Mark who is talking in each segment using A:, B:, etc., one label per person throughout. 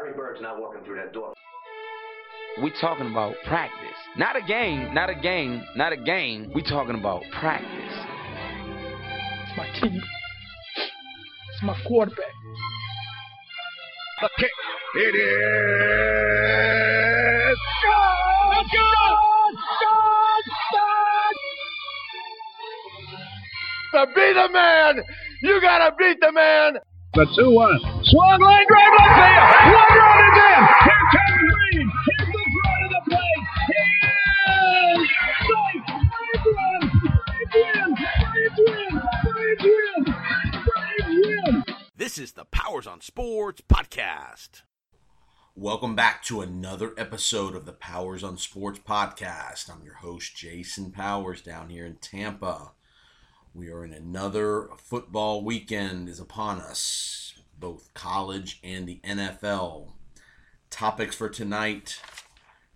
A: Larry Bird's not walking through that door.
B: We talking about practice. Not a game, not a game, not a game. We talking about practice.
C: It's my team. It's my quarterback.
D: The kick. It is.
C: God! God! God! God!
D: To be the man, you gotta beat the man.
E: The 2 1. Swung line drive left field. One run is in. Here comes Green. Here's the front of the plate. He is safe. Braves run. Braves win. Braves win. Braves win. Braves win.
F: This is the Powers on Sports podcast.
G: Welcome back to another episode of the Powers on Sports podcast. I'm your host, Jason Powers, down here in Tampa. We are in another football weekend is upon us, both college and the NFL. Topics for tonight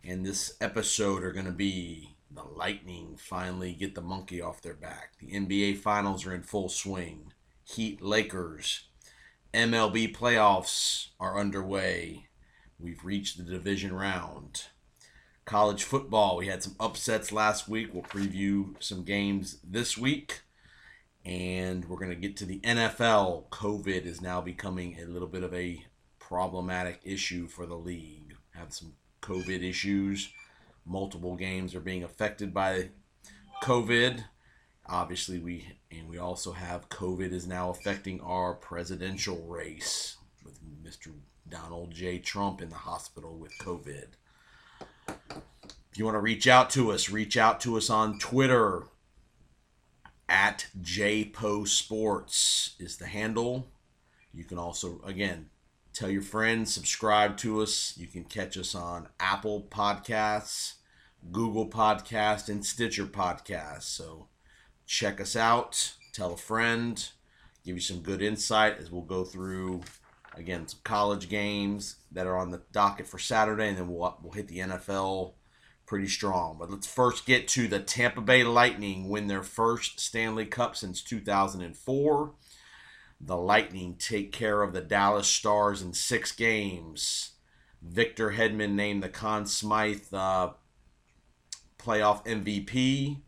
G: and this episode are going to be the Lightning finally get the monkey off their back. The NBA Finals are in full swing. Heat Lakers. MLB playoffs are underway. We've reached the division round. College football, we had some upsets last week. We'll preview some games this week. And we're going to get to the NFL. COVID is now becoming a little bit of a problematic issue for the league. Have some COVID issues. Multiple games are being affected by COVID. Obviously, we and we also have COVID is now affecting our presidential race with Mr. Donald J. Trump in the hospital with COVID. If you want to reach out to us, reach out to us on Twitter at JPO Sports is the handle. You can also, again, tell your friends, subscribe to us. You can catch us on Apple Podcasts, Google Podcast, and Stitcher Podcasts. So check us out, tell a friend, give you some good insight as we'll go through again some college games that are on the docket for Saturday, and then we'll we'll hit the NFL pretty strong. But let's first get to the Tampa Bay Lightning win their first Stanley Cup since 2004. The Lightning take care of the Dallas Stars in six games. Victor Hedman named the Conn Smythe uh, playoff MVP.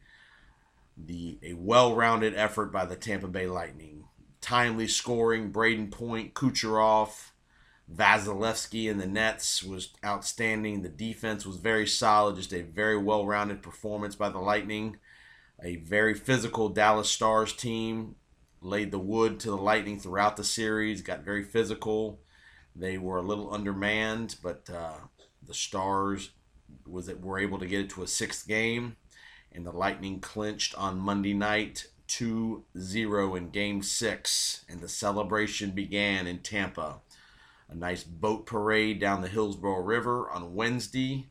G: The a well-rounded effort by the Tampa Bay Lightning. Timely scoring, Brayden Point, Kucherov, Vasilevskiy in the nets was outstanding. The defense was very solid, just a very well rounded performance by the Lightning. A very physical Dallas Stars team laid the wood to the Lightning throughout the series, got very physical. They were a little undermanned, but uh, the Stars was it were able to get it to a sixth game, and the Lightning clinched on Monday night 2-0 in game 6 and the celebration began in Tampa a nice boat parade down the Hillsborough River on Wednesday.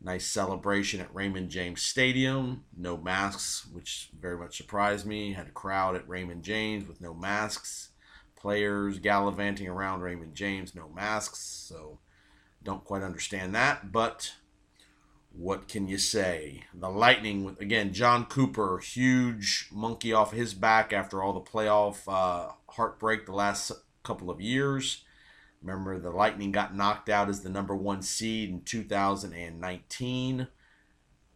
G: Nice celebration at Raymond James Stadium. No masks, which very much surprised me. Had a crowd at Raymond James with no masks. Players gallivanting around Raymond James, no masks. So don't quite understand that, but what can you say? The Lightning, with again, Jon Cooper, huge monkey off his back after all the playoff uh, heartbreak the last couple of years. Remember, the Lightning got knocked out as the number one seed in 2019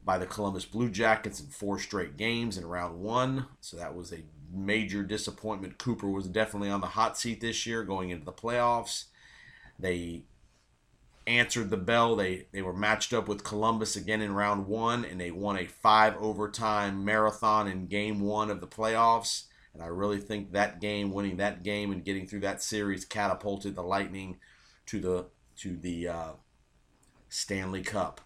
G: by the Columbus Blue Jackets in four straight games in round one. So that was a major disappointment. Cooper was definitely on the hot seat this year going into the playoffs. They answered the bell. They they were matched up with Columbus again in round one, and they won a five overtime marathon in game one of the playoffs. And I really think that game, winning that game and getting through that series, catapulted the Lightning to the to the uh, Stanley Cup.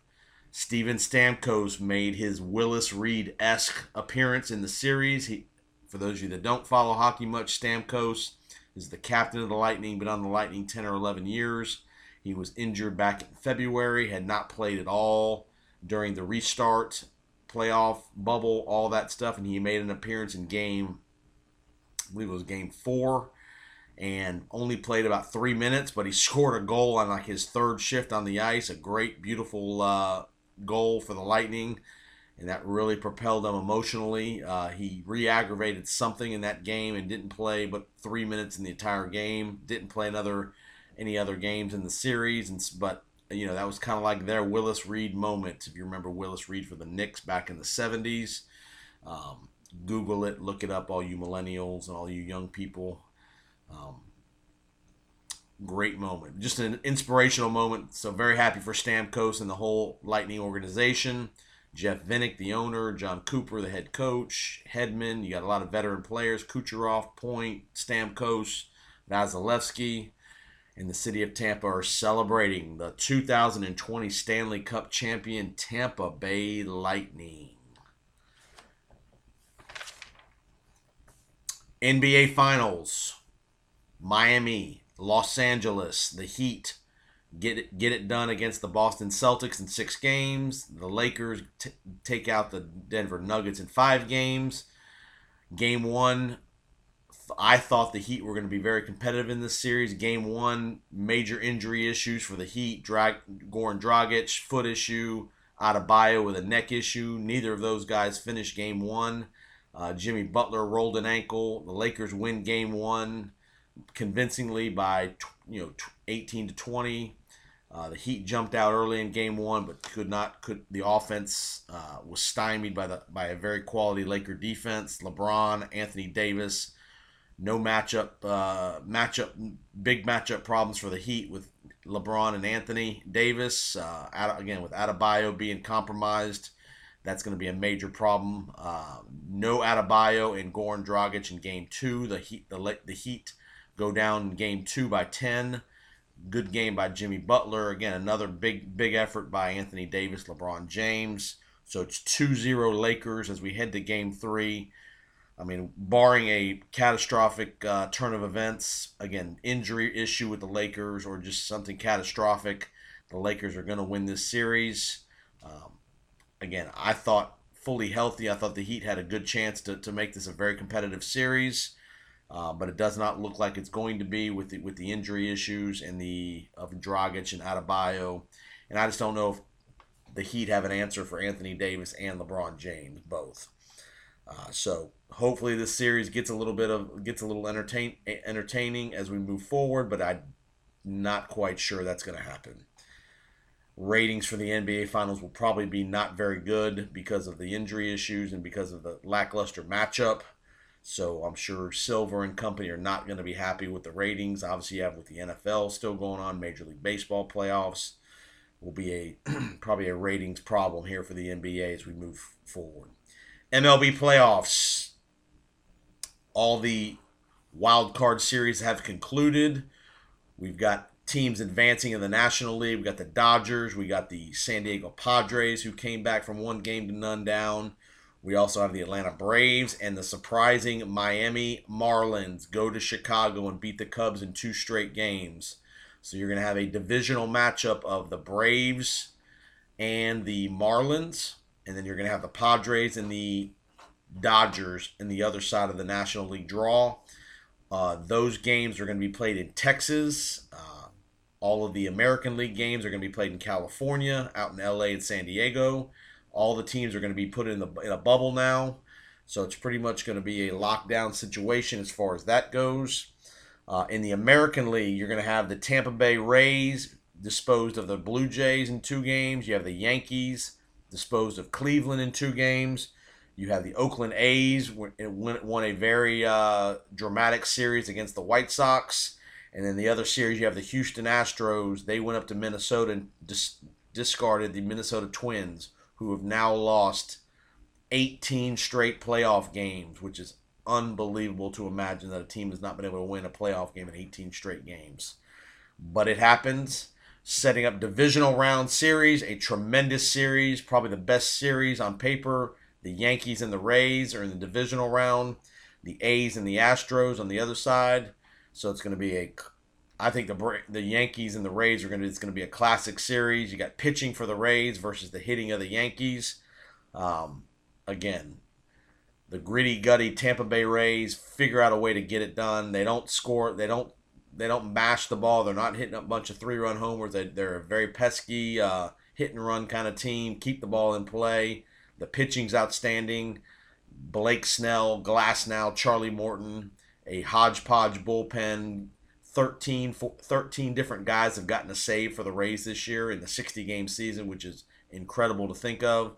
G: Steven Stamkos made his Willis Reed esque appearance in the series. He, for those of you that don't follow hockey much, Stamkos is the captain of the Lightning, been on the Lightning 10 or 11 years. He was injured back in February, had not played at all during the restart, playoff bubble, all that stuff, and he made an appearance in game, I believe it was game four, and only played about three minutes, but he scored a goal on like his third shift on the ice, a great, beautiful uh, goal for the Lightning, and that really propelled him emotionally. Uh, he re-aggravated something in that game and didn't play but three minutes in the entire game. Didn't play another any other games in the series, and but you know that was kind of like their Willis Reed moment. If you remember Willis Reed for the Knicks back in the '70s, um, Google it, look it up, all you millennials and all you young people. Um, great moment, just an inspirational moment. So very happy for Stamkos and the whole Lightning organization. Jeff Vinik, the owner, Jon Cooper, the head coach, Hedman. You got a lot of veteran players: Kucherov, Point, Stamkos, Vasilevskiy. and the city of Tampa are celebrating the 2020 Stanley Cup champion Tampa Bay Lightning. NBA Finals, Miami, Los Angeles, the Heat get it get it done against the Boston Celtics in six games. The Lakers t- take out the Denver Nuggets in five games. Game one, I thought the Heat were going to be very competitive in this series. Game one, major injury issues for the Heat. Drag, Goran Dragic, foot issue. Adebayo with a neck issue. Neither of those guys finished game one. Uh, Jimmy Butler rolled an ankle. The Lakers win game one convincingly by you know 18 to 20. Uh, the Heat jumped out early in Game One, but could not. Could the offense uh, was stymied by the by a very quality Laker defense. LeBron, Anthony Davis, no matchup uh, matchup big matchup problems for the Heat with LeBron and Anthony Davis. Uh, again with Adebayo being compromised, that's going to be a major problem. Uh, no Adebayo and Goran Dragic in Game Two. The Heat the the Heat go down Game Two by ten. Good game by Jimmy Butler. Again, another big, big effort by Anthony Davis, LeBron James. So it's 2 0 Lakers as we head to game three. I mean, barring a catastrophic uh, turn of events, again, injury issue with the Lakers or just something catastrophic, the Lakers are going to win this series. Um, again, I thought fully healthy. I thought the Heat had a good chance to, to make this a very competitive series. Uh, but it does not look like it's going to be with the with the injury issues and the of Dragic and Adebayo, and I just don't know if the Heat have an answer for Anthony Davis and LeBron James both. Uh, so hopefully this series gets a little bit of gets a little entertain entertaining as we move forward, but I'm not quite sure that's going to happen. Ratings for the NBA Finals will probably be not very good because of the injury issues and because of the lackluster matchup. So I'm sure Silver and company are not going to be happy with the ratings. Obviously, you have with the NFL still going on, Major League Baseball playoffs will be a probably a ratings problem here for the NBA as we move forward. MLB playoffs. All the wild card series have concluded. We've got teams advancing in the National League. We've got the Dodgers. We got the San Diego Padres who came back from one game to none down. We also have the Atlanta Braves and the surprising Miami Marlins go to Chicago and beat the Cubs in two straight games. So you're going to have a divisional matchup of the Braves and the Marlins, and then you're going to have the Padres and the Dodgers in the other side of the National League draw. Uh, those games are going to be played in Texas. Uh, all of the American League games are going to be played in California, out in LA and San Diego. All the teams are going to be put in the in a bubble now, so it's pretty much going to be a lockdown situation as far as that goes. Uh, in the American League, you're going to have the Tampa Bay Rays disposed of the Blue Jays in two games. You have the Yankees disposed of Cleveland in two games. You have the Oakland A's won a very uh, dramatic series against the White Sox, and then the other series you have the Houston Astros. They went up to Minnesota and dis- discarded the Minnesota Twins who have now lost 18 straight playoff games, which is unbelievable to imagine that a team has not been able to win a playoff game in 18 straight games. But it happens. Setting up divisional round series, a tremendous series, probably the best series on paper. The Yankees and the Rays are in the divisional round. The A's and the Astros on the other side. So it's going to be a I think the the Yankees and the Rays are going to it's going to be a classic series. You got pitching for the Rays versus the hitting of the Yankees. Um, again, the gritty, gutty Tampa Bay Rays figure out a way to get it done. They don't score. They don't. They don't mash the ball. They're not hitting a bunch of three-run homers. They, they're a very pesky uh, hit and run kind of team. Keep the ball in play. The pitching's outstanding. Blake Snell, Glasnow, Charlie Morton, a hodgepodge bullpen 13, 13 different guys have gotten a save for the Rays this year in the 60 game season, which is incredible to think of.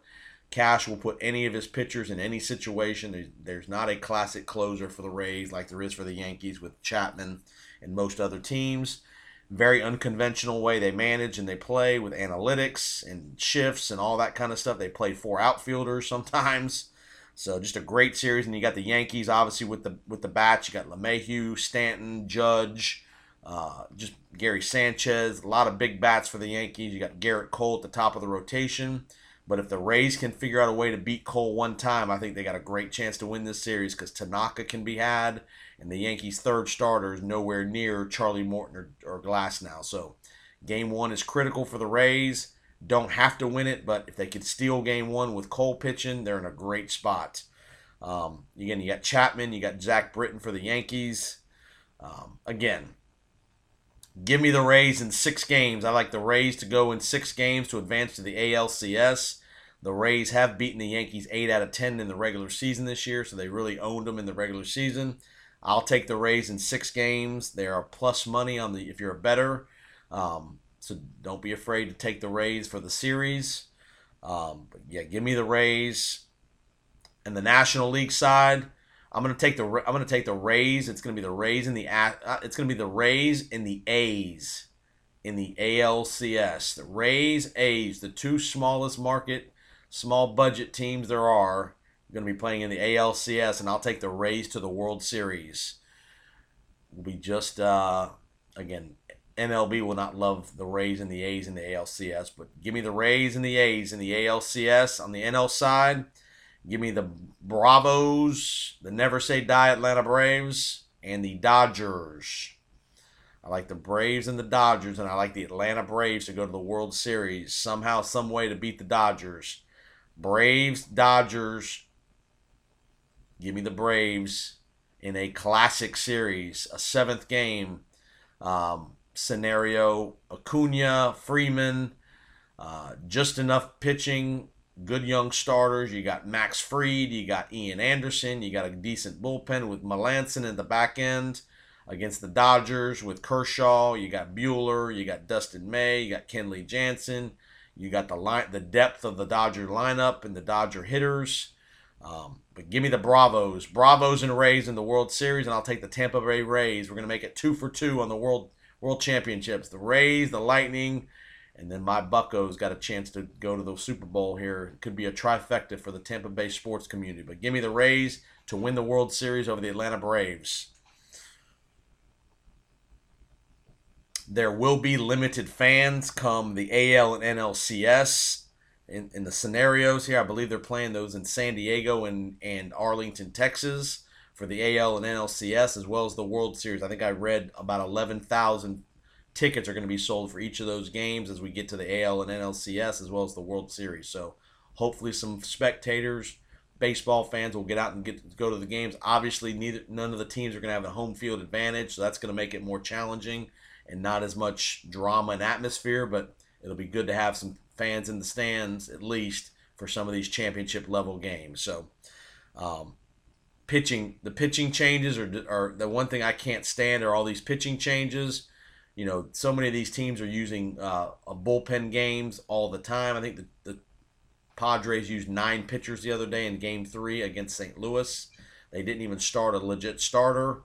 G: Cash will put any of his pitchers in any situation. There's not a classic closer for the Rays like there is for the Yankees with Chapman and most other teams. Very unconventional way they manage and they play with analytics and shifts and all that kind of stuff. They play four outfielders sometimes. So just a great series, and you got the Yankees obviously with the with the bats. You got LeMahieu, Stanton, Judge, uh, just Gary Sanchez. A lot of big bats for the Yankees. You got Gerrit Cole at the top of the rotation. But if the Rays can figure out a way to beat Cole one time, I think they got a great chance to win this series because Tanaka can be had, and the Yankees' third starter is nowhere near Charlie Morton or, or Glasnow. So game one is critical for the Rays. Don't have to win it, but if they could steal game one with Cole pitching, they're in a great spot. Um, again, you got Chapman, you got Zach Britton for the Yankees. Um, again, give me the Rays in six games. I like the Rays to go in six games to advance to the ALCS. The Rays have beaten the Yankees 8 out of 10 in the regular season this year, so they really owned them in the regular season. I'll take the Rays in six games. They are plus money on the if you're a better. Um, so don't be afraid to take the Rays for the series. Um, yeah, give me the Rays. And the National League side, I'm gonna take the I'm gonna take the Rays. It's gonna be the Rays in the uh, it's gonna be the Rays in the A's in the ALCS. The Rays A's, the two smallest market, small budget teams there are, going to be playing in the ALCS, and I'll take the Rays to the World Series. We just uh, again MLB will not love the Rays and the A's in the ALCS, but give me the Rays and the A's in the ALCS. On the NL side, give me the Bravos, the Never Say Die Atlanta Braves, and the Dodgers. I like the Braves and the Dodgers, and I like the Atlanta Braves to go to the World Series somehow, some way to beat the Dodgers. Braves, Dodgers. Give me the Braves in a classic series, a seventh game. Um, scenario. Acuna, Freeman, uh, just enough pitching, good young starters. You got Max Fried, you got Ian Anderson, you got a decent bullpen with Melancon in the back end against the Dodgers with Kershaw. You got Buehler, you got Dustin May, you got Kenley Jansen. You got the line, the depth of the Dodger lineup and the Dodger hitters. Um, but give me the Bravos, Bravos and Rays in the World Series, and I'll take the Tampa Bay Rays. We're gonna make it two for two on the World World Championships. The Rays, the Lightning, and then my Buckos got a chance to go to the Super Bowl here. It could be a trifecta for the Tampa Bay sports community. But give me the Rays to win the World Series over the Atlanta Braves. There will be limited fans come the AL and NLCS. In, in the scenarios here, I believe they're playing those in San Diego and, and Arlington, Texas for the AL and NLCS as well as the World Series. I think I read about 11,000 tickets are going to be sold for each of those games as we get to the AL and NLCS as well as the World Series. So hopefully some spectators, baseball fans will get out and get go to the games. Obviously, neither none of the teams are going to have a home field advantage, so that's going to make it more challenging and not as much drama and atmosphere. But it'll be good to have some fans in the stands at least for some of these championship level games. So. Um, pitching the pitching changes are, are the one thing I can't stand are all these pitching changes. You know, so many of these teams are using uh, a bullpen games all the time. I think the, the Padres used nine pitchers the other day in Game Three against St. Louis. They didn't even start a legit starter.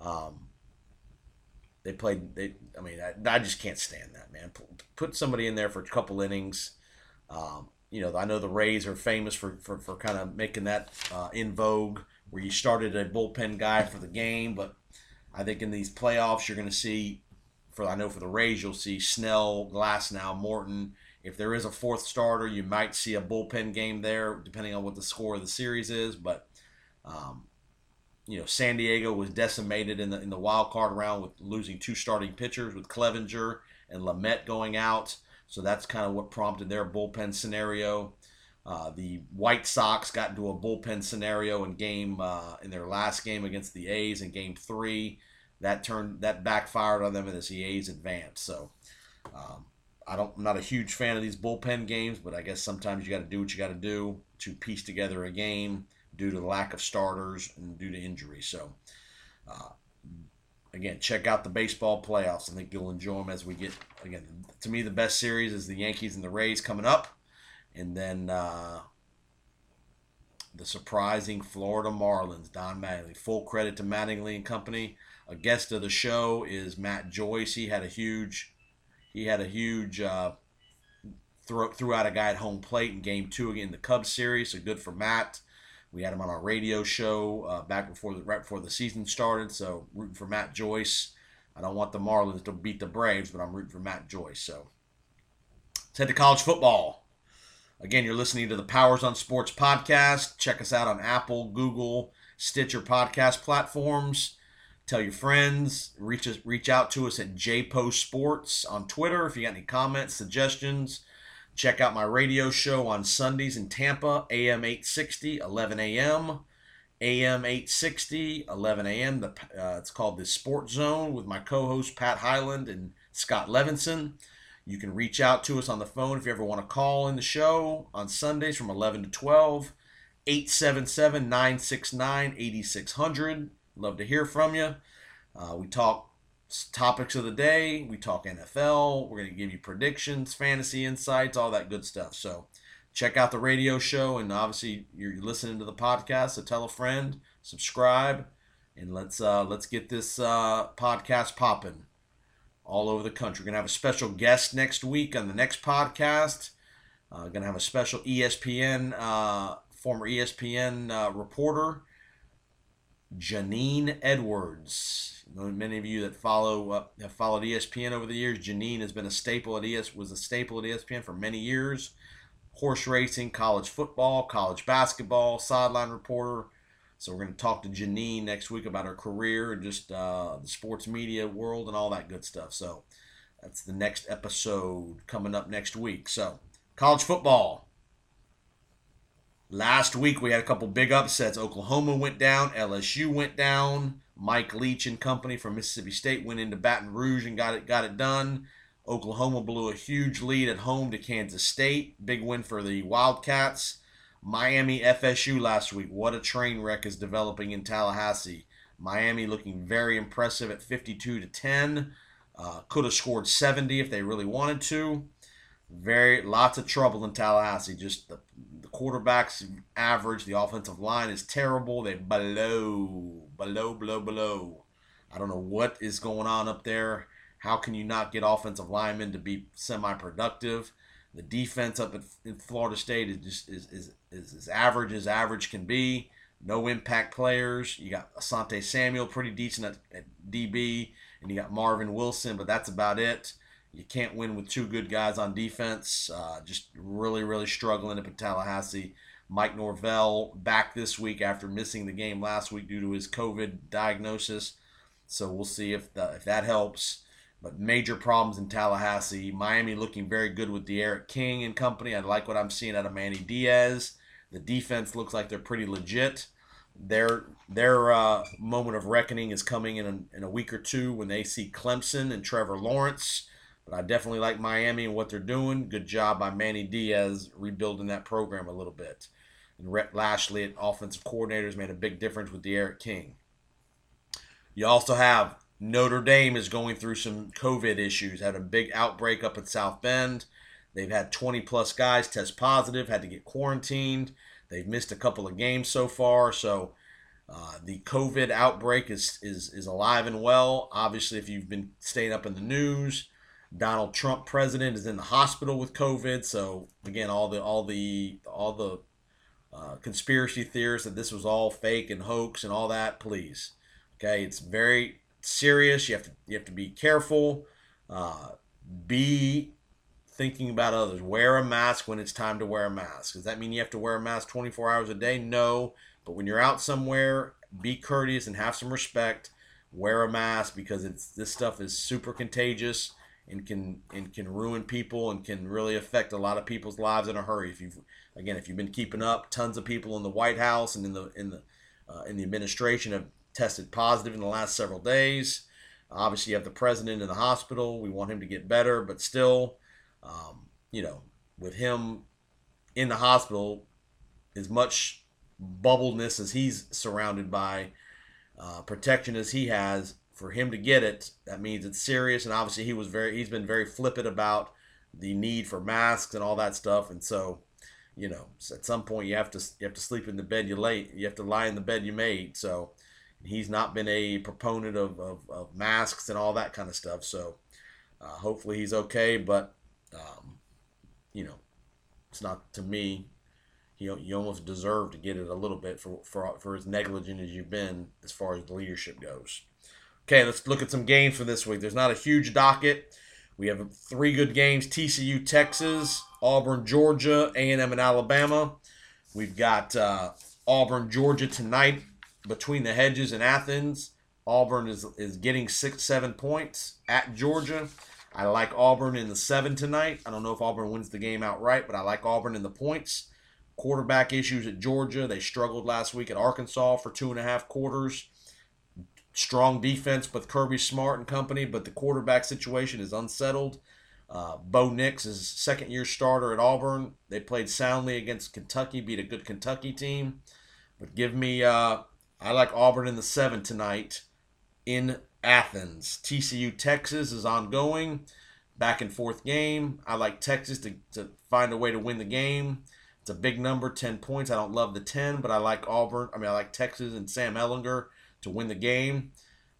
G: Um, they played. They, I mean, I, I, just can't stand that, man. Put somebody in there for a couple innings. Um, you know, I know the Rays are famous for, for, for kind of making that uh, in vogue where you started a bullpen guy for the game, but I think in these playoffs you're going to see, for I know for the Rays you'll see Snell, Glasnow, Morton. If there is a fourth starter, you might see a bullpen game there, depending on what the score of the series is. But um, you know, San Diego was decimated in the in the wild card round with losing two starting pitchers with Clevinger and Lamet going out. So that's kind of what prompted their bullpen scenario. Uh, the White Sox got into a bullpen scenario in game uh, in their last game against the A's in Game Three. That turned that backfired on them as the A's advanced. So um, I don't, I'm not a huge fan of these bullpen games, but I guess sometimes you got to do what you got to do to piece together a game due to the lack of starters and due to injury. So uh, again, check out the baseball playoffs. I think you'll enjoy them as we get again. To me, the best series is the Yankees and the Rays coming up, and then uh, the surprising Florida Marlins. Don Mattingly. Full credit to Mattingly and Company. A guest of the show is Matt Joyce. He had a huge, he had a huge. Uh, throw, threw out a guy at home plate in game two again in the Cubs series, so good for Matt. We had him on our radio show uh, back before the right before the season started. So rooting for Matt Joyce. I don't want the Marlins to beat the Braves, but I'm rooting for Matt Joyce. So let's head to college football. Again, you're listening to the Powers on Sports podcast. Check us out on Apple, Google, Stitcher podcast platforms. Tell your friends. Reach us, reach out to us at JPO Sports on Twitter if you got any comments, suggestions. Check out my radio show on Sundays in Tampa, AM 860, 11 a.m. AM 860, 11 a.m. The, uh, it's called the Sports Zone with my co-host Pat Highland and Scott Levinson. You can reach out to us on the phone if you ever want to call in the show on Sundays from 11 to 12, 877 969 8600. Love to hear from you. Uh, we talk topics of the day. We talk NFL. We're going to give you predictions, fantasy insights, all that good stuff. So check out the radio show, and obviously you're listening to the podcast. So tell a friend, subscribe, and let's uh, let's get this uh, podcast popping all over the country. We're gonna have a special guest next week on the next podcast. Uh, gonna have a special ESPN uh, former ESPN uh, reporter Jeannine Edwards. Many of you that follow uh, have followed ESPN over the years. Jeannine has been a staple at ES was a staple at ESPN for many years. Horse racing, college football, college basketball, sideline reporter. So we're going to talk to Jeannine next week about her career and just uh, the sports media world and all that good stuff. So that's the next episode coming up next week. So college football. Last week we had a couple big upsets. Oklahoma went down, LSU went down. Mike Leach and company from Mississippi State went into Baton Rouge and got it got it done. Oklahoma blew a huge lead at home to Kansas State. Big win for the Wildcats. Miami FSU last week. What a train wreck is developing in Tallahassee. Miami looking very impressive at 52 to 10. Uh, could have scored 70 if they really wanted to. Very lots of trouble in Tallahassee. Just the, the quarterbacks average. The offensive line is terrible. They below, below, below, below. I don't know what is going on up there. How can you not get offensive linemen to be semi-productive? The defense up at, in Florida State is just is, is, is as average as average can be. No impact players. You got Asante Samuel, pretty decent at, at DB, and you got Marvin Wilson, but that's about it. You can't win with two good guys on defense. Uh, just really, really struggling up in Tallahassee. Mike Norvell back this week after missing the game last week due to his COVID diagnosis. So we'll see if the, if that helps. But major problems in Tallahassee. Miami looking very good with D'Eriq King and company. I like what I'm seeing out of Manny Diaz. The defense looks like they're pretty legit. Their their uh, moment of reckoning is coming in a, in a week or two when they see Clemson and Trevor Lawrence. But I definitely like Miami and what they're doing. Good job by Manny Diaz rebuilding that program a little bit. And Rhett Lashlee at offensive coordinators made a big difference with D'Eriq King. You also have Notre Dame is going through some COVID issues. Had a big outbreak up in South Bend. They've had 20 plus guys test positive, had to get quarantined. They've missed a couple of games so far. So uh, the COVID outbreak is, is, is alive and well. Obviously, if you've been staying up in the news, Donald Trump, president, is in the hospital with COVID. So again, all the all the all the uh, conspiracy theorists that this was all fake and hoax and all that. Please, okay, it's very serious. You have to you have to be careful. Uh, be thinking about others. Wear a mask when it's time to wear a mask. Does that mean you have to wear a mask 24 hours a day? No. But when you're out somewhere, be courteous and have some respect. Wear a mask because it's this stuff is super contagious and can and can ruin people and can really affect a lot of people's lives in a hurry. If you've again, if you've been keeping up, tons of people in the White House and in the in the uh, in the administration have tested positive in the last several days. Obviously, you have the president in the hospital. We want him to get better, but still, um, you know, with him in the hospital, as much bubbleness as he's surrounded by, uh, protection as he has, for him to get it, that means it's serious. And obviously, he was very he's been very flippant about the need for masks and all that stuff. And so, you know, at some point you have to you have to sleep in the bed you lay you have to lie in the bed you made. So he's not been a proponent of, of, of masks and all that kind of stuff. So uh, hopefully he's okay. But um, you know, it's not to me. You, you almost deserve to get it a little bit for, for, for as negligent as you've been as far as the leadership goes. Okay, let's look at some games for this week. There's not a huge docket. We have three good games: TCU, Texas, Auburn, Georgia, A&M, and Alabama. We've got uh, Auburn, Georgia tonight between the hedges in Athens. Auburn is is getting six, seven points at Georgia. I like Auburn in the seven tonight. I don't know if Auburn wins the game outright, but I like Auburn in the points. Quarterback issues at Georgia. They struggled last week at Arkansas for two and a half quarters. Strong defense with Kirby Smart and company, but the quarterback situation is unsettled. Uh, Bo Nix is second year starter at Auburn. They played soundly against Kentucky, beat a good Kentucky team. But give me, uh, I like Auburn in the seven tonight in Athens. TCU Texas is ongoing. Back and forth game. I like Texas to, to find a way to win the game. It's a big number, 10 points. I don't love the 10, but I like Auburn. I mean, I like Texas and Sam Ehlinger to win the game.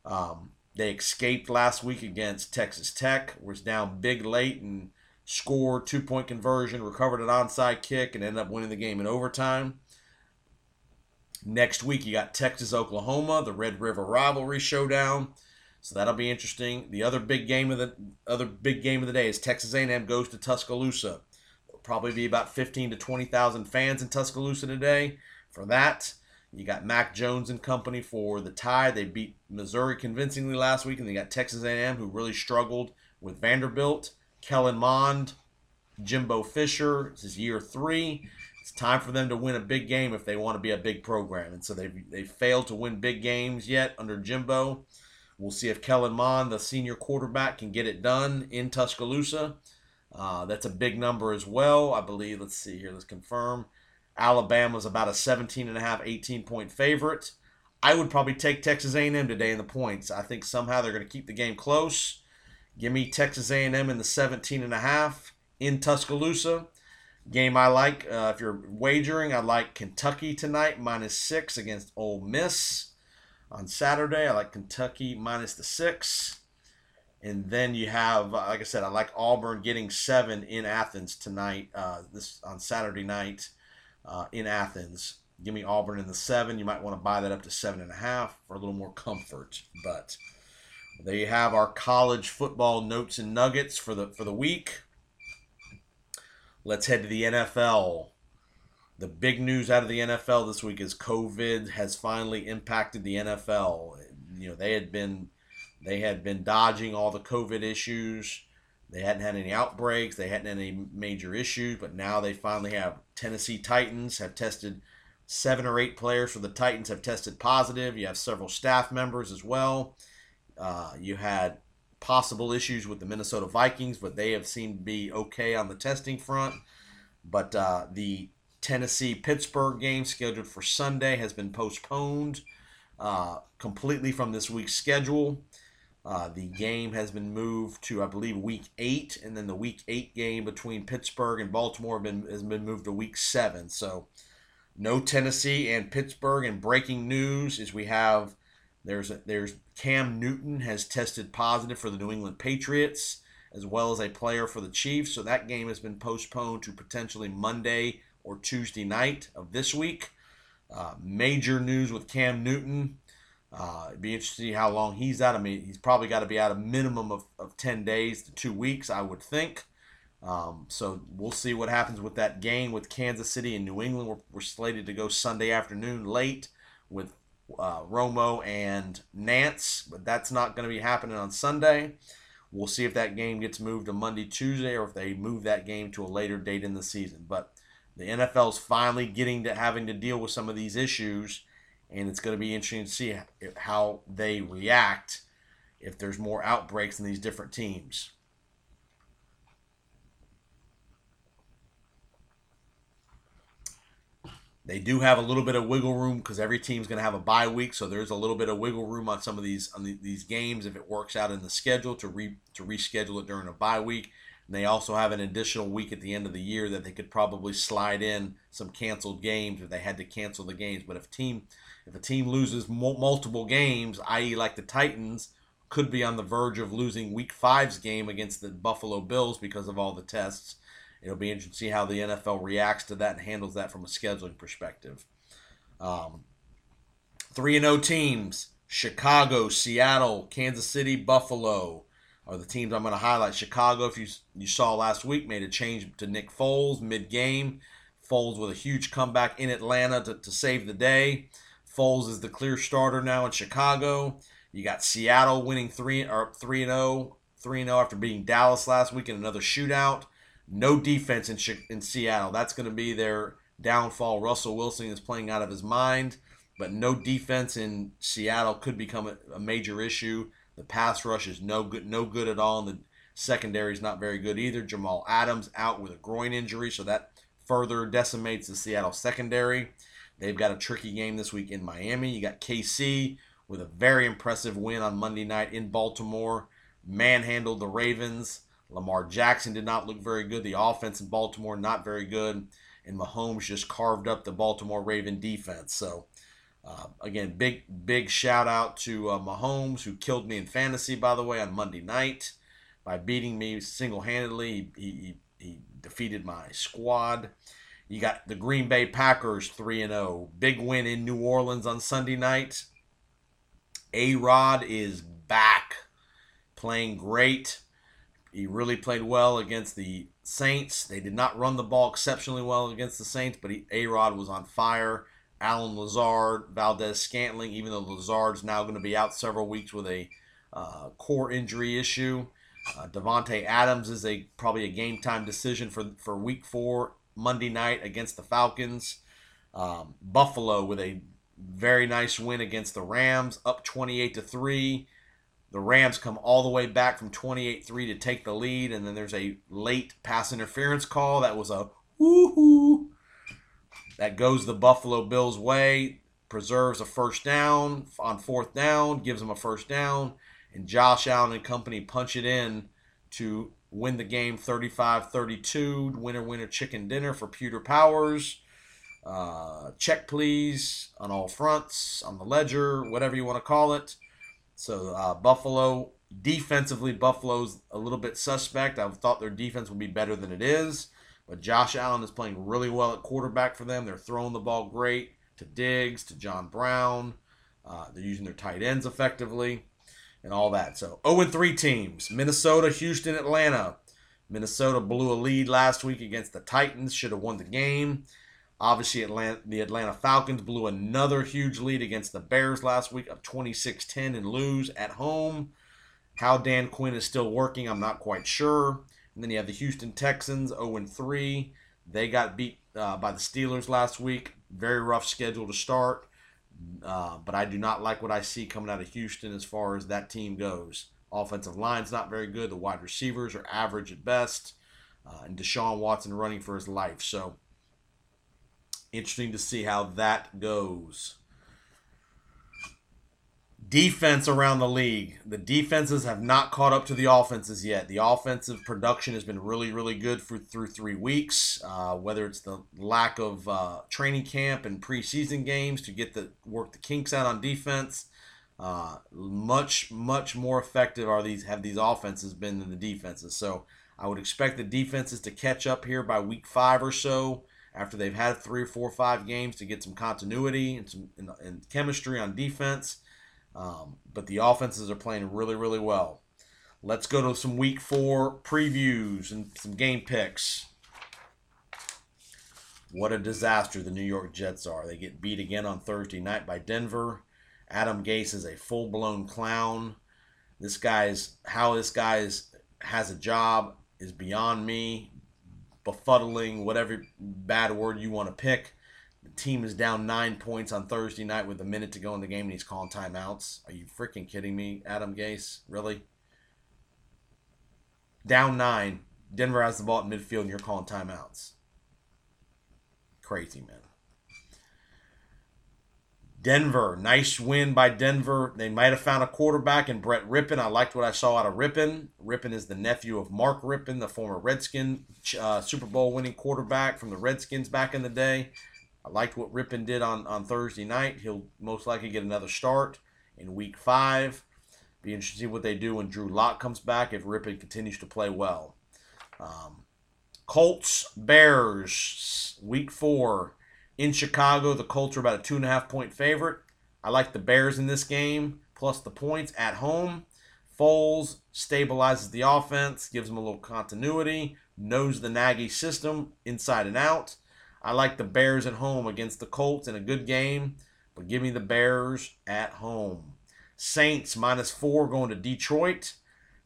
G: Um, they escaped last week against Texas Tech, was down big late and scored two point conversion, recovered an onside kick, and ended up winning the game in overtime. Next week, you got Texas Oklahoma, the Red River rivalry showdown. So that'll be interesting. The other big game of the other big game of the day is Texas A&M goes to Tuscaloosa probably be about 15 to 20,000 fans in Tuscaloosa today for that. You got Mac Jones and company for the Tide. They beat Missouri convincingly last week, and they got Texas A&M, who really struggled with Vanderbilt. Kellen Mond, Jimbo Fisher. This is year three. It's time for them to win a big game if they want to be a big program. And so they've, they failed to win big games yet under Jimbo. We'll see if Kellen Mond, the senior quarterback, can get it done in Tuscaloosa. Uh, that's a big number as well. I believe, let's see here, let's confirm. Alabama's about a 17 and a half, 18 point favorite. I would probably take Texas A&M today in the points. I think somehow they're going to keep the game close. Give me Texas A&M in the 17 and a half in Tuscaloosa. Game I like. Uh, if you're wagering, I like Kentucky tonight minus six against Ole Miss on Saturday. I like Kentucky minus the six. And then you have, uh, like I said, I like Auburn getting seven in Athens tonight. Uh, this on Saturday night uh, in Athens. Give me Auburn in the seven. You might want to buy that up to seven and a half for a little more comfort. But there you have our college football notes and nuggets for the for the week. Let's head to the NFL. The big news out of the NFL this week is COVID has finally impacted the NFL. You know, they had been they had been dodging all the COVID issues. They hadn't had any outbreaks. They hadn't had any major issues, but now they finally have Tennessee Titans have tested seven or eight players for the Titans have tested positive. You have several staff members as well. Uh, you had possible issues with the Minnesota Vikings, but they have seemed to be okay on the testing front. But uh, the Tennessee Pittsburgh game scheduled for Sunday has been postponed uh, completely from this week's schedule. Uh, the game has been moved to, I believe, week eight, and then the week eight game between Pittsburgh and Baltimore been, has been moved to week seven. So, no Tennessee and Pittsburgh. And breaking news is we have there's a, there's Cam Newton has tested positive for the New England Patriots as well as a player for the Chiefs. So that game has been postponed to potentially Monday or Tuesday night of this week. Uh, major news with Cam Newton. Uh, it'd be interesting to see how long he's out. I mean, he's probably got to be out a minimum of, of 10 days to two weeks, I would think. Um, so we'll see what happens with that game with Kansas City and New England. We're, we're slated to go Sunday afternoon late with uh, Romo and Nantz, but that's not going to be happening on Sunday. We'll see if that game gets moved to Monday, Tuesday, or if they move that game to a later date in the season. But the NFL's finally getting to having to deal with some of these issues and it's going to be interesting to see how they react if there's more outbreaks in these different teams. They do have a little bit of wiggle room because every team's going to have a bye week, so there's a little bit of wiggle room on some of these on the, these games if it works out in the schedule to re to reschedule it during a bye week. And they also have an additional week at the end of the year that they could probably slide in some canceled games if they had to cancel the games. But if team if a team loses multiple games, i.e., like the Titans, could be on the verge of losing Week Five's game against the Buffalo Bills because of all the tests It'll be interesting to see how the NFL reacts to that and handles that from a scheduling perspective. Um, 3 and 0 teams Chicago, Seattle, Kansas City, Buffalo are the teams I'm going to highlight. Chicago, if you, you saw last week, made a change to Nick Foles mid game. Foles with a huge comeback in Atlanta to, to save the day. Foles is the clear starter now in Chicago. You got Seattle winning 3 or 3 and 0, 3 and 0 after beating Dallas last week in another shootout. No defense in, in Seattle. That's going to be their downfall. Russell Wilson is playing out of his mind, but no defense in Seattle could become a, a major issue. The pass rush is no good, no good at all, and the secondary is not very good either. Jamal Adams out with a groin injury, so that further decimates the Seattle secondary. They've got a tricky game this week in Miami. You got KC with a very impressive win on Monday night in Baltimore, manhandled the Ravens. Lamar Jackson did not look very good. The offense in Baltimore not very good, and Mahomes just carved up the Baltimore Raven defense. So. Uh, again, big big shout out to uh, Mahomes who killed me in fantasy, by the way, on Monday night by beating me single handedly. He, he, he defeated my squad. You got the Green Bay Packers 3 and 0. Big win in New Orleans on Sunday night. A Rod is back, playing great. He really played well against the Saints. They did not run the ball exceptionally well against the Saints, but A Rod was on fire. Allen Lazard, Valdes Scantling, even though Lazard's now going to be out several weeks with a uh, core injury issue. Uh, Davante Adams is a probably a game time decision for for Week Four Monday night against the Falcons. Um, Buffalo with a very nice win against the Rams, up 28 to three. The Rams come all the way back from 28 3 to take the lead, and then there's a late pass interference call that was a woohoo. That goes the Buffalo Bills' way, preserves a first down on fourth down, gives them a first down, and Josh Allen and company punch it in to win the game 35 32. Winner, winner, chicken dinner for Pewter Powers. Uh, check, please, on all fronts, on the ledger, whatever you want to call it. So uh, Buffalo defensively, Buffalo's a little bit suspect. I thought their defense would be better than it is, but Josh Allen is playing really well at quarterback for them. They're throwing the ball great to Diggs, to John Brown. Uh, they're using their tight ends effectively, and all that. So 0-3 teams: Minnesota, Houston, Atlanta. Minnesota blew a lead last week against the Titans. Should have won the game. Obviously, Atlanta, the Atlanta Falcons blew another huge lead against the Bears last week of 26 10 and lose at home. How Dan Quinn is still working, I'm not quite sure. And then you have the Houston Texans 0 3. They got beat uh, by the Steelers last week. Very rough schedule to start. Uh, but I do not like what I see coming out of Houston as far as that team goes. Offensive line's not very good. The wide receivers are average at best. Uh, and Deshaun Watson running for his life. So Interesting to see how that goes. Defense around the league. The defenses have not caught up to the offenses yet. The offensive production has been really, really good for through three weeks. Uh, whether it's the lack of uh, training camp and preseason games to get the work the kinks out on defense, uh, much, much more effective are these have these offenses been than the defenses. So I would expect the defenses to catch up here by week five or so after they've had three four five games to get some continuity and some and, and chemistry on defense. Um, but the offenses are playing really, really well. Let's go to some week four previews and some game picks. What a disaster the New York Jets are. They get beat again on Thursday night by Denver. Adam Gase is a full blown clown. This guy's how this guy has a job is beyond me befuddling, whatever bad word you want to pick. The team is down nine points on Thursday night with a minute to go in the game, and he's calling timeouts. Are you freaking kidding me, Adam Gase? Really? Down nine. Denver has the ball at midfield, and you're calling timeouts. Crazy, man. Denver, nice win by Denver. They might have found a quarterback in Brett Rypien. I liked what I saw out of Rypien. Rypien is the nephew of Mark Rypien, the former Redskin uh, Super Bowl winning quarterback from the Redskins back in the day. I liked what Rypien did on, on Thursday night. He'll most likely get another start in week five. Be interested to see what they do when Drew Lock comes back if Rypien continues to play well. Um, Colts, Bears, week four in Chicago. The Colts are about a two and a half point favorite. I like the Bears in this game, plus the points at home. Foles stabilizes the offense, gives them a little continuity, knows the Nagy system inside and out. I like the Bears at home against the Colts in a good game, but give me the Bears at home. Saints minus four going to Detroit.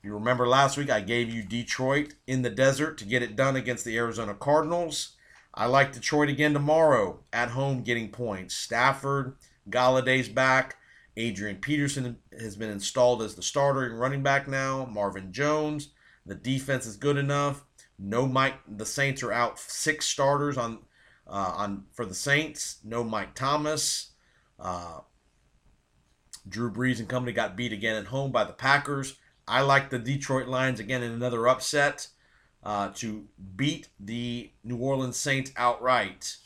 G: You remember last week, I gave you Detroit in the desert to get it done against the Arizona Cardinals. I like Detroit again tomorrow at home getting points. Stafford, Golladay's back. Adrian Peterson has been installed as the starter and running back now. Marvin Jones. The defense is good enough. No Mike. The Saints are out six starters on uh, on for the Saints. No Mike Thomas. Uh, Drew Brees and company got beat again at home by the Packers. I like the Detroit Lions again in another upset uh, to beat the New Orleans Saints outright.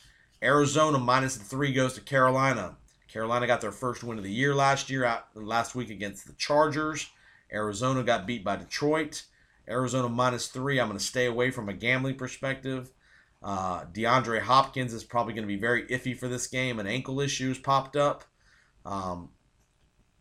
G: Arizona minus the three goes to Carolina. Carolina got their first win of the year last year out last week against the Chargers. Arizona got beat by Detroit. Arizona minus three. I'm going to stay away from a gambling perspective. Uh, DeAndre Hopkins is probably going to be very iffy for this game. An ankle issue has popped up. Um,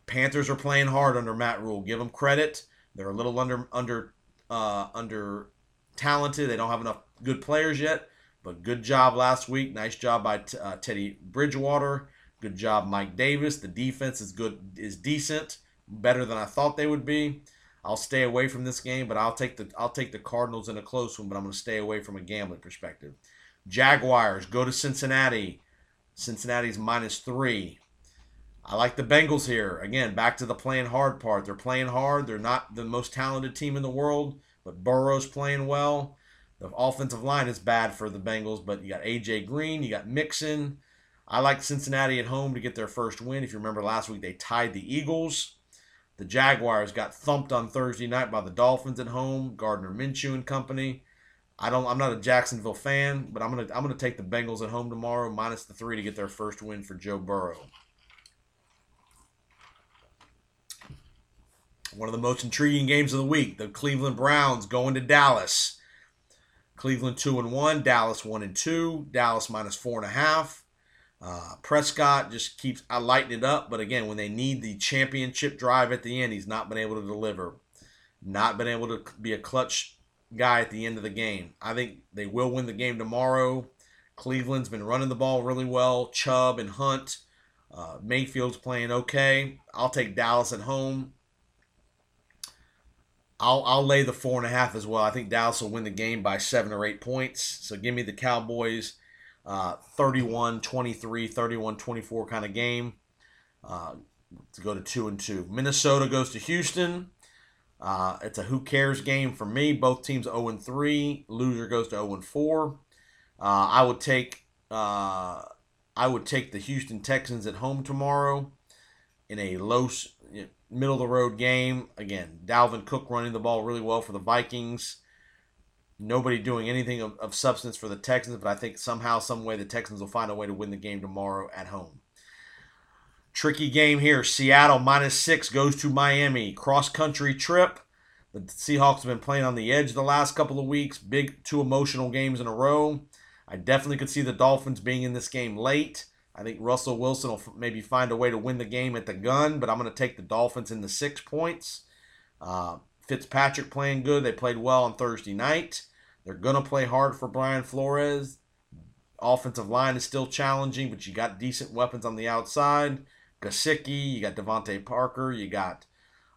G: Panthers are playing hard under Matt Rhule. Give them credit. They're a little under under uh, under talented. They don't have enough good players yet, but good job last week. Nice job by uh, Teddy Bridgewater. Good job, Mike Davis. The defense is good, is decent, better than I thought they would be. I'll stay away from this game, but I'll take the I'll take the Cardinals in a close one, but I'm going to stay away from a gambling perspective. Jaguars go to Cincinnati. Cincinnati's minus three. I like the Bengals here. Again, back to the playing hard part. They're playing hard. They're not the most talented team in the world, but Burrow's playing well. The offensive line is bad for the Bengals, but you got AJ Green, you got Mixon. I like Cincinnati at home to get their first win. If you remember last week, they tied the Eagles. The Jaguars got thumped on Thursday night by the Dolphins at home. Gardner Minshew and company. I don't. I'm not a Jacksonville fan, but I'm gonna. I'm gonna take the Bengals at home tomorrow, minus the three to get their first win for Joe Burrow. One of the most intriguing games of the week: the Cleveland Browns going to Dallas. Cleveland two and one, Dallas one and two. Dallas minus four and a half. Uh, Prescott just keeps lighting it up, but again, when they need the championship drive at the end, he's not been able to deliver. Not been able to be a clutch guy at the end of the game. I think they will win the game tomorrow. Cleveland's been running the ball really well. Chubb and Hunt. Uh, Mayfield's playing okay. I'll take Dallas at home. I'll I'll lay the four and a half as well. I think Dallas will win the game by seven or eight points. So give me the Cowboys, uh, 31 23, 31 24 kind of game uh, to go to two and two. Minnesota goes to Houston. Uh, it's a who cares game for me. Both teams 0 and 3. Loser goes to 0 and 4. Uh, I would take uh, I would take the Houston Texans at home tomorrow in a low middle of the road game. Again, Dalvin Cook running the ball really well for the Vikings. Nobody doing anything of, of substance for the Texans, but I think somehow, some way, the Texans will find a way to win the game tomorrow at home. Tricky game here. Seattle minus six goes to Miami. Cross country trip. The Seahawks have been playing on the edge the last couple of weeks. Big two emotional games in a row. I definitely could see the Dolphins being in this game late. I think Russell Wilson will maybe find a way to win the game at the gun, but I'm going to take the Dolphins in the six points. Uh, Fitzpatrick playing good. They played well on Thursday night. They're going to play hard for Brian Flores. Offensive line is still challenging, but you got decent weapons on the outside. Gesicki, you got DeVante Parker, you got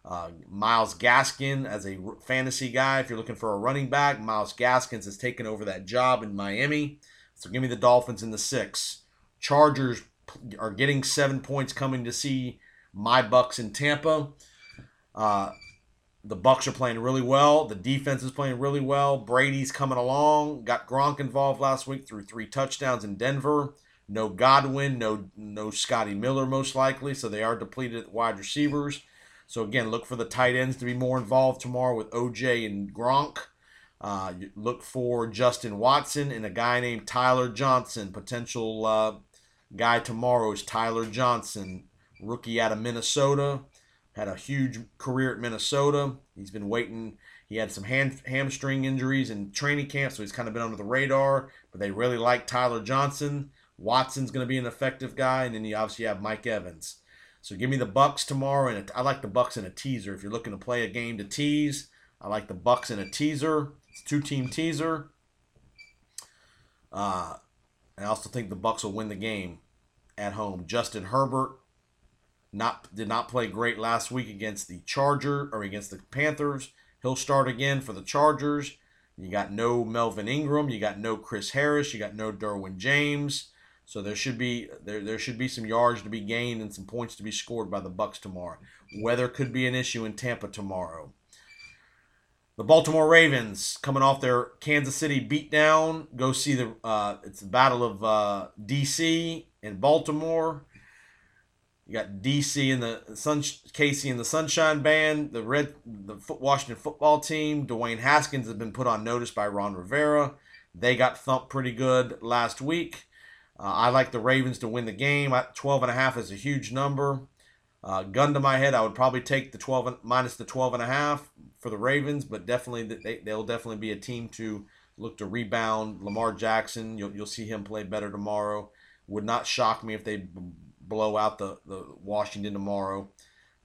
G: uh, Myles Gaskin as a fantasy guy. If you're looking for a running back, Myles Gaskins has taken over that job in Miami. So give me the Dolphins in the six. Chargers are getting seven points coming to see my Bucks in Tampa. Uh, the Bucks are playing really well. The defense is playing really well. Brady's coming along. Got Gronk involved last week through three touchdowns in Denver. No Godwin, no no Scotty Miller most likely, so they are depleted at wide receivers. So again, look for the tight ends to be more involved tomorrow with OJ and Gronk. Uh, look for Justin Watson and a guy named Tyler Johnson. Potential uh, guy tomorrow is Tyler Johnson, rookie out of Minnesota. Had a huge career at Minnesota. He's been waiting. He had some hand, hamstring injuries in training camp, so he's kind of been under the radar. But they really like Tyler Johnson. Watson's going to be an effective guy, and then you obviously have Mike Evans. So give me the Bucks tomorrow, and I like the Bucks in a teaser. If you're looking to play a game to tease, I like the Bucks in a teaser. It's two team teaser. Uh, I also think the Bucks will win the game at home. Justin Herbert not did not play great last week against the Charger or against the Panthers. He'll start again for the Chargers. You got no Melvin Ingram, you got no Chris Harris, you got no Derwin James. So there should be there, there should be some yards to be gained and some points to be scored by the Bucks tomorrow. Weather could be an issue in Tampa tomorrow. The Baltimore Ravens coming off their Kansas City beatdown. Go see the uh, it's the Battle of uh, DC in Baltimore. You got DC and the Sun Casey and the Sunshine Band, the Red the Washington football team. Dwayne Haskins has been put on notice by Ron Rivera. They got thumped pretty good last week. Uh, I like the Ravens to win the game. 12 and a half is a huge number. Uh, gun to my head, I would probably take the 12 minus the 12 and a half for the Ravens, but definitely they, they'll definitely be a team to look to rebound. Lamar Jackson, you'll, you'll see him play better tomorrow. Would not shock me if they blow out the, the Washington tomorrow.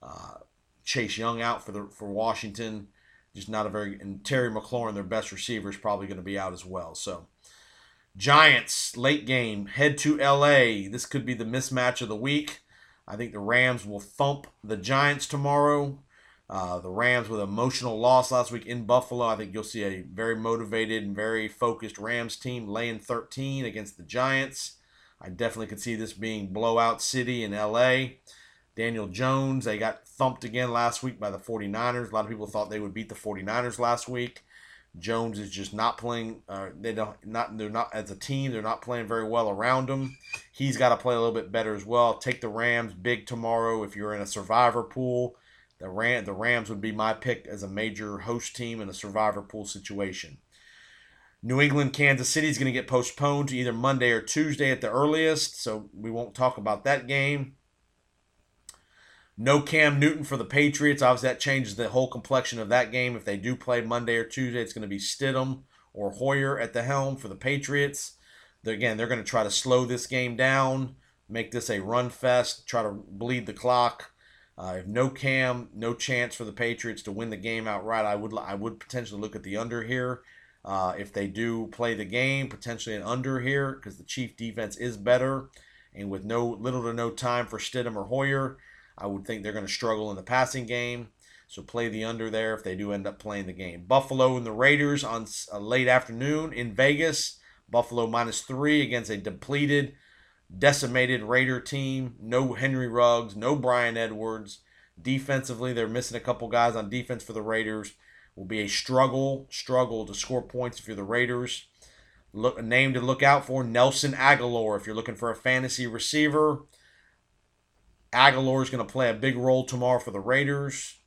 G: Uh, Chase Young out for the for Washington, just not a very and Terry McLaurin, their best receiver, is probably going to be out as well. So Giants late game head to LA. This could be the mismatch of the week. I think the Rams will thump the Giants tomorrow. Uh, the Rams with emotional loss last week in Buffalo. I think you'll see a very motivated and very focused Rams team laying 13 against the Giants. I definitely could see this being blowout city in LA. Daniel Jones, they got thumped again last week by the 49ers. A lot of people thought they would beat the 49ers last week. Jones is just not playing. Uh, they don't not they're not as a team. They're not playing very well around him. He's got to play a little bit better as well. Take the Rams big tomorrow if you're in a survivor pool. The Ram the Rams would be my pick as a major host team in a survivor pool situation. New England, Kansas City is going to get postponed to either Monday or Tuesday at the earliest, so we won't talk about that game. No Cam Newton for the Patriots. Obviously, that changes the whole complexion of that game. If they do play Monday or Tuesday, it's going to be Stidham or Hoyer at the helm for the Patriots. They're, again, they're going to try to slow this game down, make this a run fest, try to bleed the clock. Uh, if no Cam, no chance for the Patriots to win the game outright. I would I would potentially look at the under here. Uh, if they do play the game, potentially an under here because the Chief defense is better, and with no little to no time for Stidham or Hoyer, I would think they're going to struggle in the passing game. So play the under there if they do end up playing the game. Buffalo and the Raiders on a late afternoon in Vegas. Buffalo minus three against a depleted, decimated Raider team. No Henry Ruggs, no Bryan Edwards. Defensively, they're missing a couple guys on defense for the Raiders will be a struggle, struggle to score points if you're the Raiders. Look, a name to look out for: Nelson Agholor If you're looking for a fantasy receiver, Agholor is going to play a big role tomorrow for the Raiders.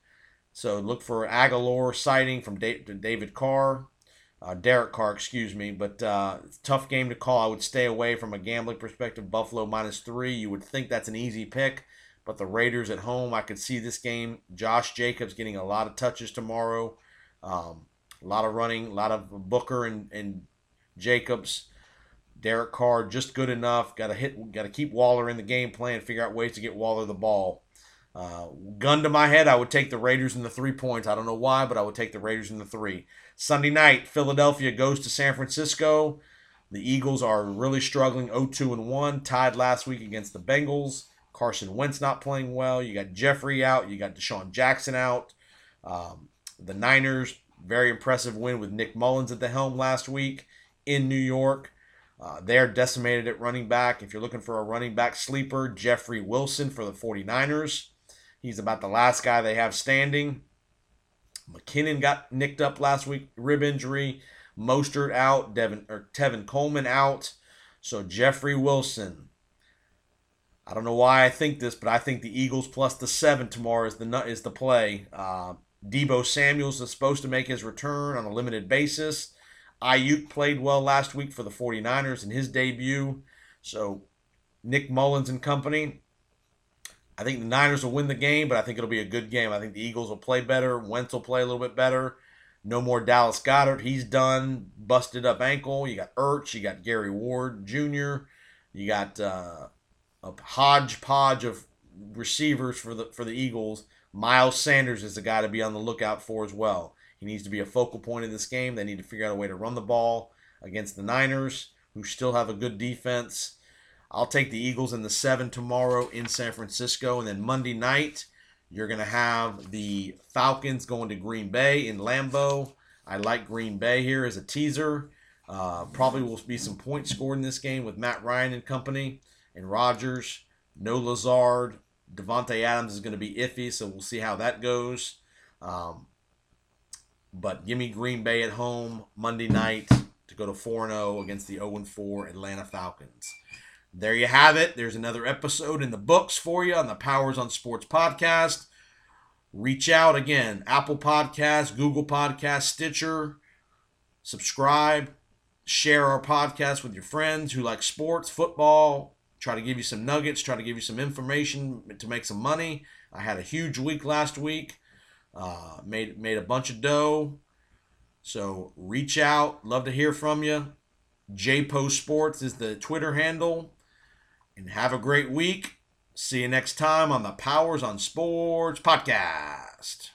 G: So look for Agholor sighting from David Carr, uh, Derek Carr, excuse me. But uh, tough game to call. I would stay away from a gambling perspective. Buffalo minus three. You would think that's an easy pick, but the Raiders at home, I could see this game. Josh Jacobs getting a lot of touches tomorrow. Um, a lot of running, a lot of Booker and, and Jacobs. Derek Carr just good enough. Got to hit. Got to keep Waller in the game plan. Figure out ways to get Waller the ball. Uh, gun to my head, I would take the Raiders in the three points. I don't know why, but I would take the Raiders in the three. Sunday night, Philadelphia goes to San Francisco. The Eagles are really struggling, 0-2 and 1, tied last week against the Bengals. Carson Wentz not playing well. You got Jeffery out. You got DeSean Jackson out. Um, the Niners, very impressive win with Nick Mullens at the helm last week in New York. Uh, they're decimated at running back. If you're looking for a running back sleeper, Jeffrey Wilson for the 49ers. He's about the last guy they have standing. McKinnon got nicked up last week, rib injury. Mostert out, Devin or Tevin Coleman out. So Jeffrey Wilson. I don't know why I think this, but I think the Eagles plus the seven tomorrow is the is the play. Uh, Deebo Samuels is supposed to make his return on a limited basis. Aiyuk played well last week for the 49ers in his debut. So Nick Mullens and company. I think the Niners will win the game, but I think it'll be a good game. I think the Eagles will play better. Wentz will play a little bit better. No more Dallas Goedert. He's done. Busted up ankle. You got Ertz. You got Gary Ward Jr. You got uh, a hodgepodge of receivers for the for the Eagles. Miles Sanders is the guy to be on the lookout for as well. He needs to be a focal point in this game. They need to figure out a way to run the ball against the Niners, who still have a good defense. I'll take the Eagles in the seven tomorrow in San Francisco, and then Monday night you're gonna have the Falcons going to Green Bay in Lambeau. I like Green Bay here as a teaser. Uh, probably will be some points scored in this game with Matt Ryan and company and Rodgers. No Lazard. Davante Adams is going to be iffy, so we'll see how that goes. Um, but give me Green Bay at home Monday night to go to 4 0 against the 0 4 Atlanta Falcons. There you have it. There's another episode in the books for you on the Powers on Sports podcast. Reach out again Apple Podcasts, Google Podcasts, Stitcher. Subscribe. Share our podcast with your friends who like sports, football. Try to give you some nuggets, try to give you some information to make some money. I had a huge week last week. Uh, made made a bunch of dough. So reach out. Love to hear from you. JPO Sports is the Twitter handle. And have a great week. See you next time on the Powers on Sports podcast.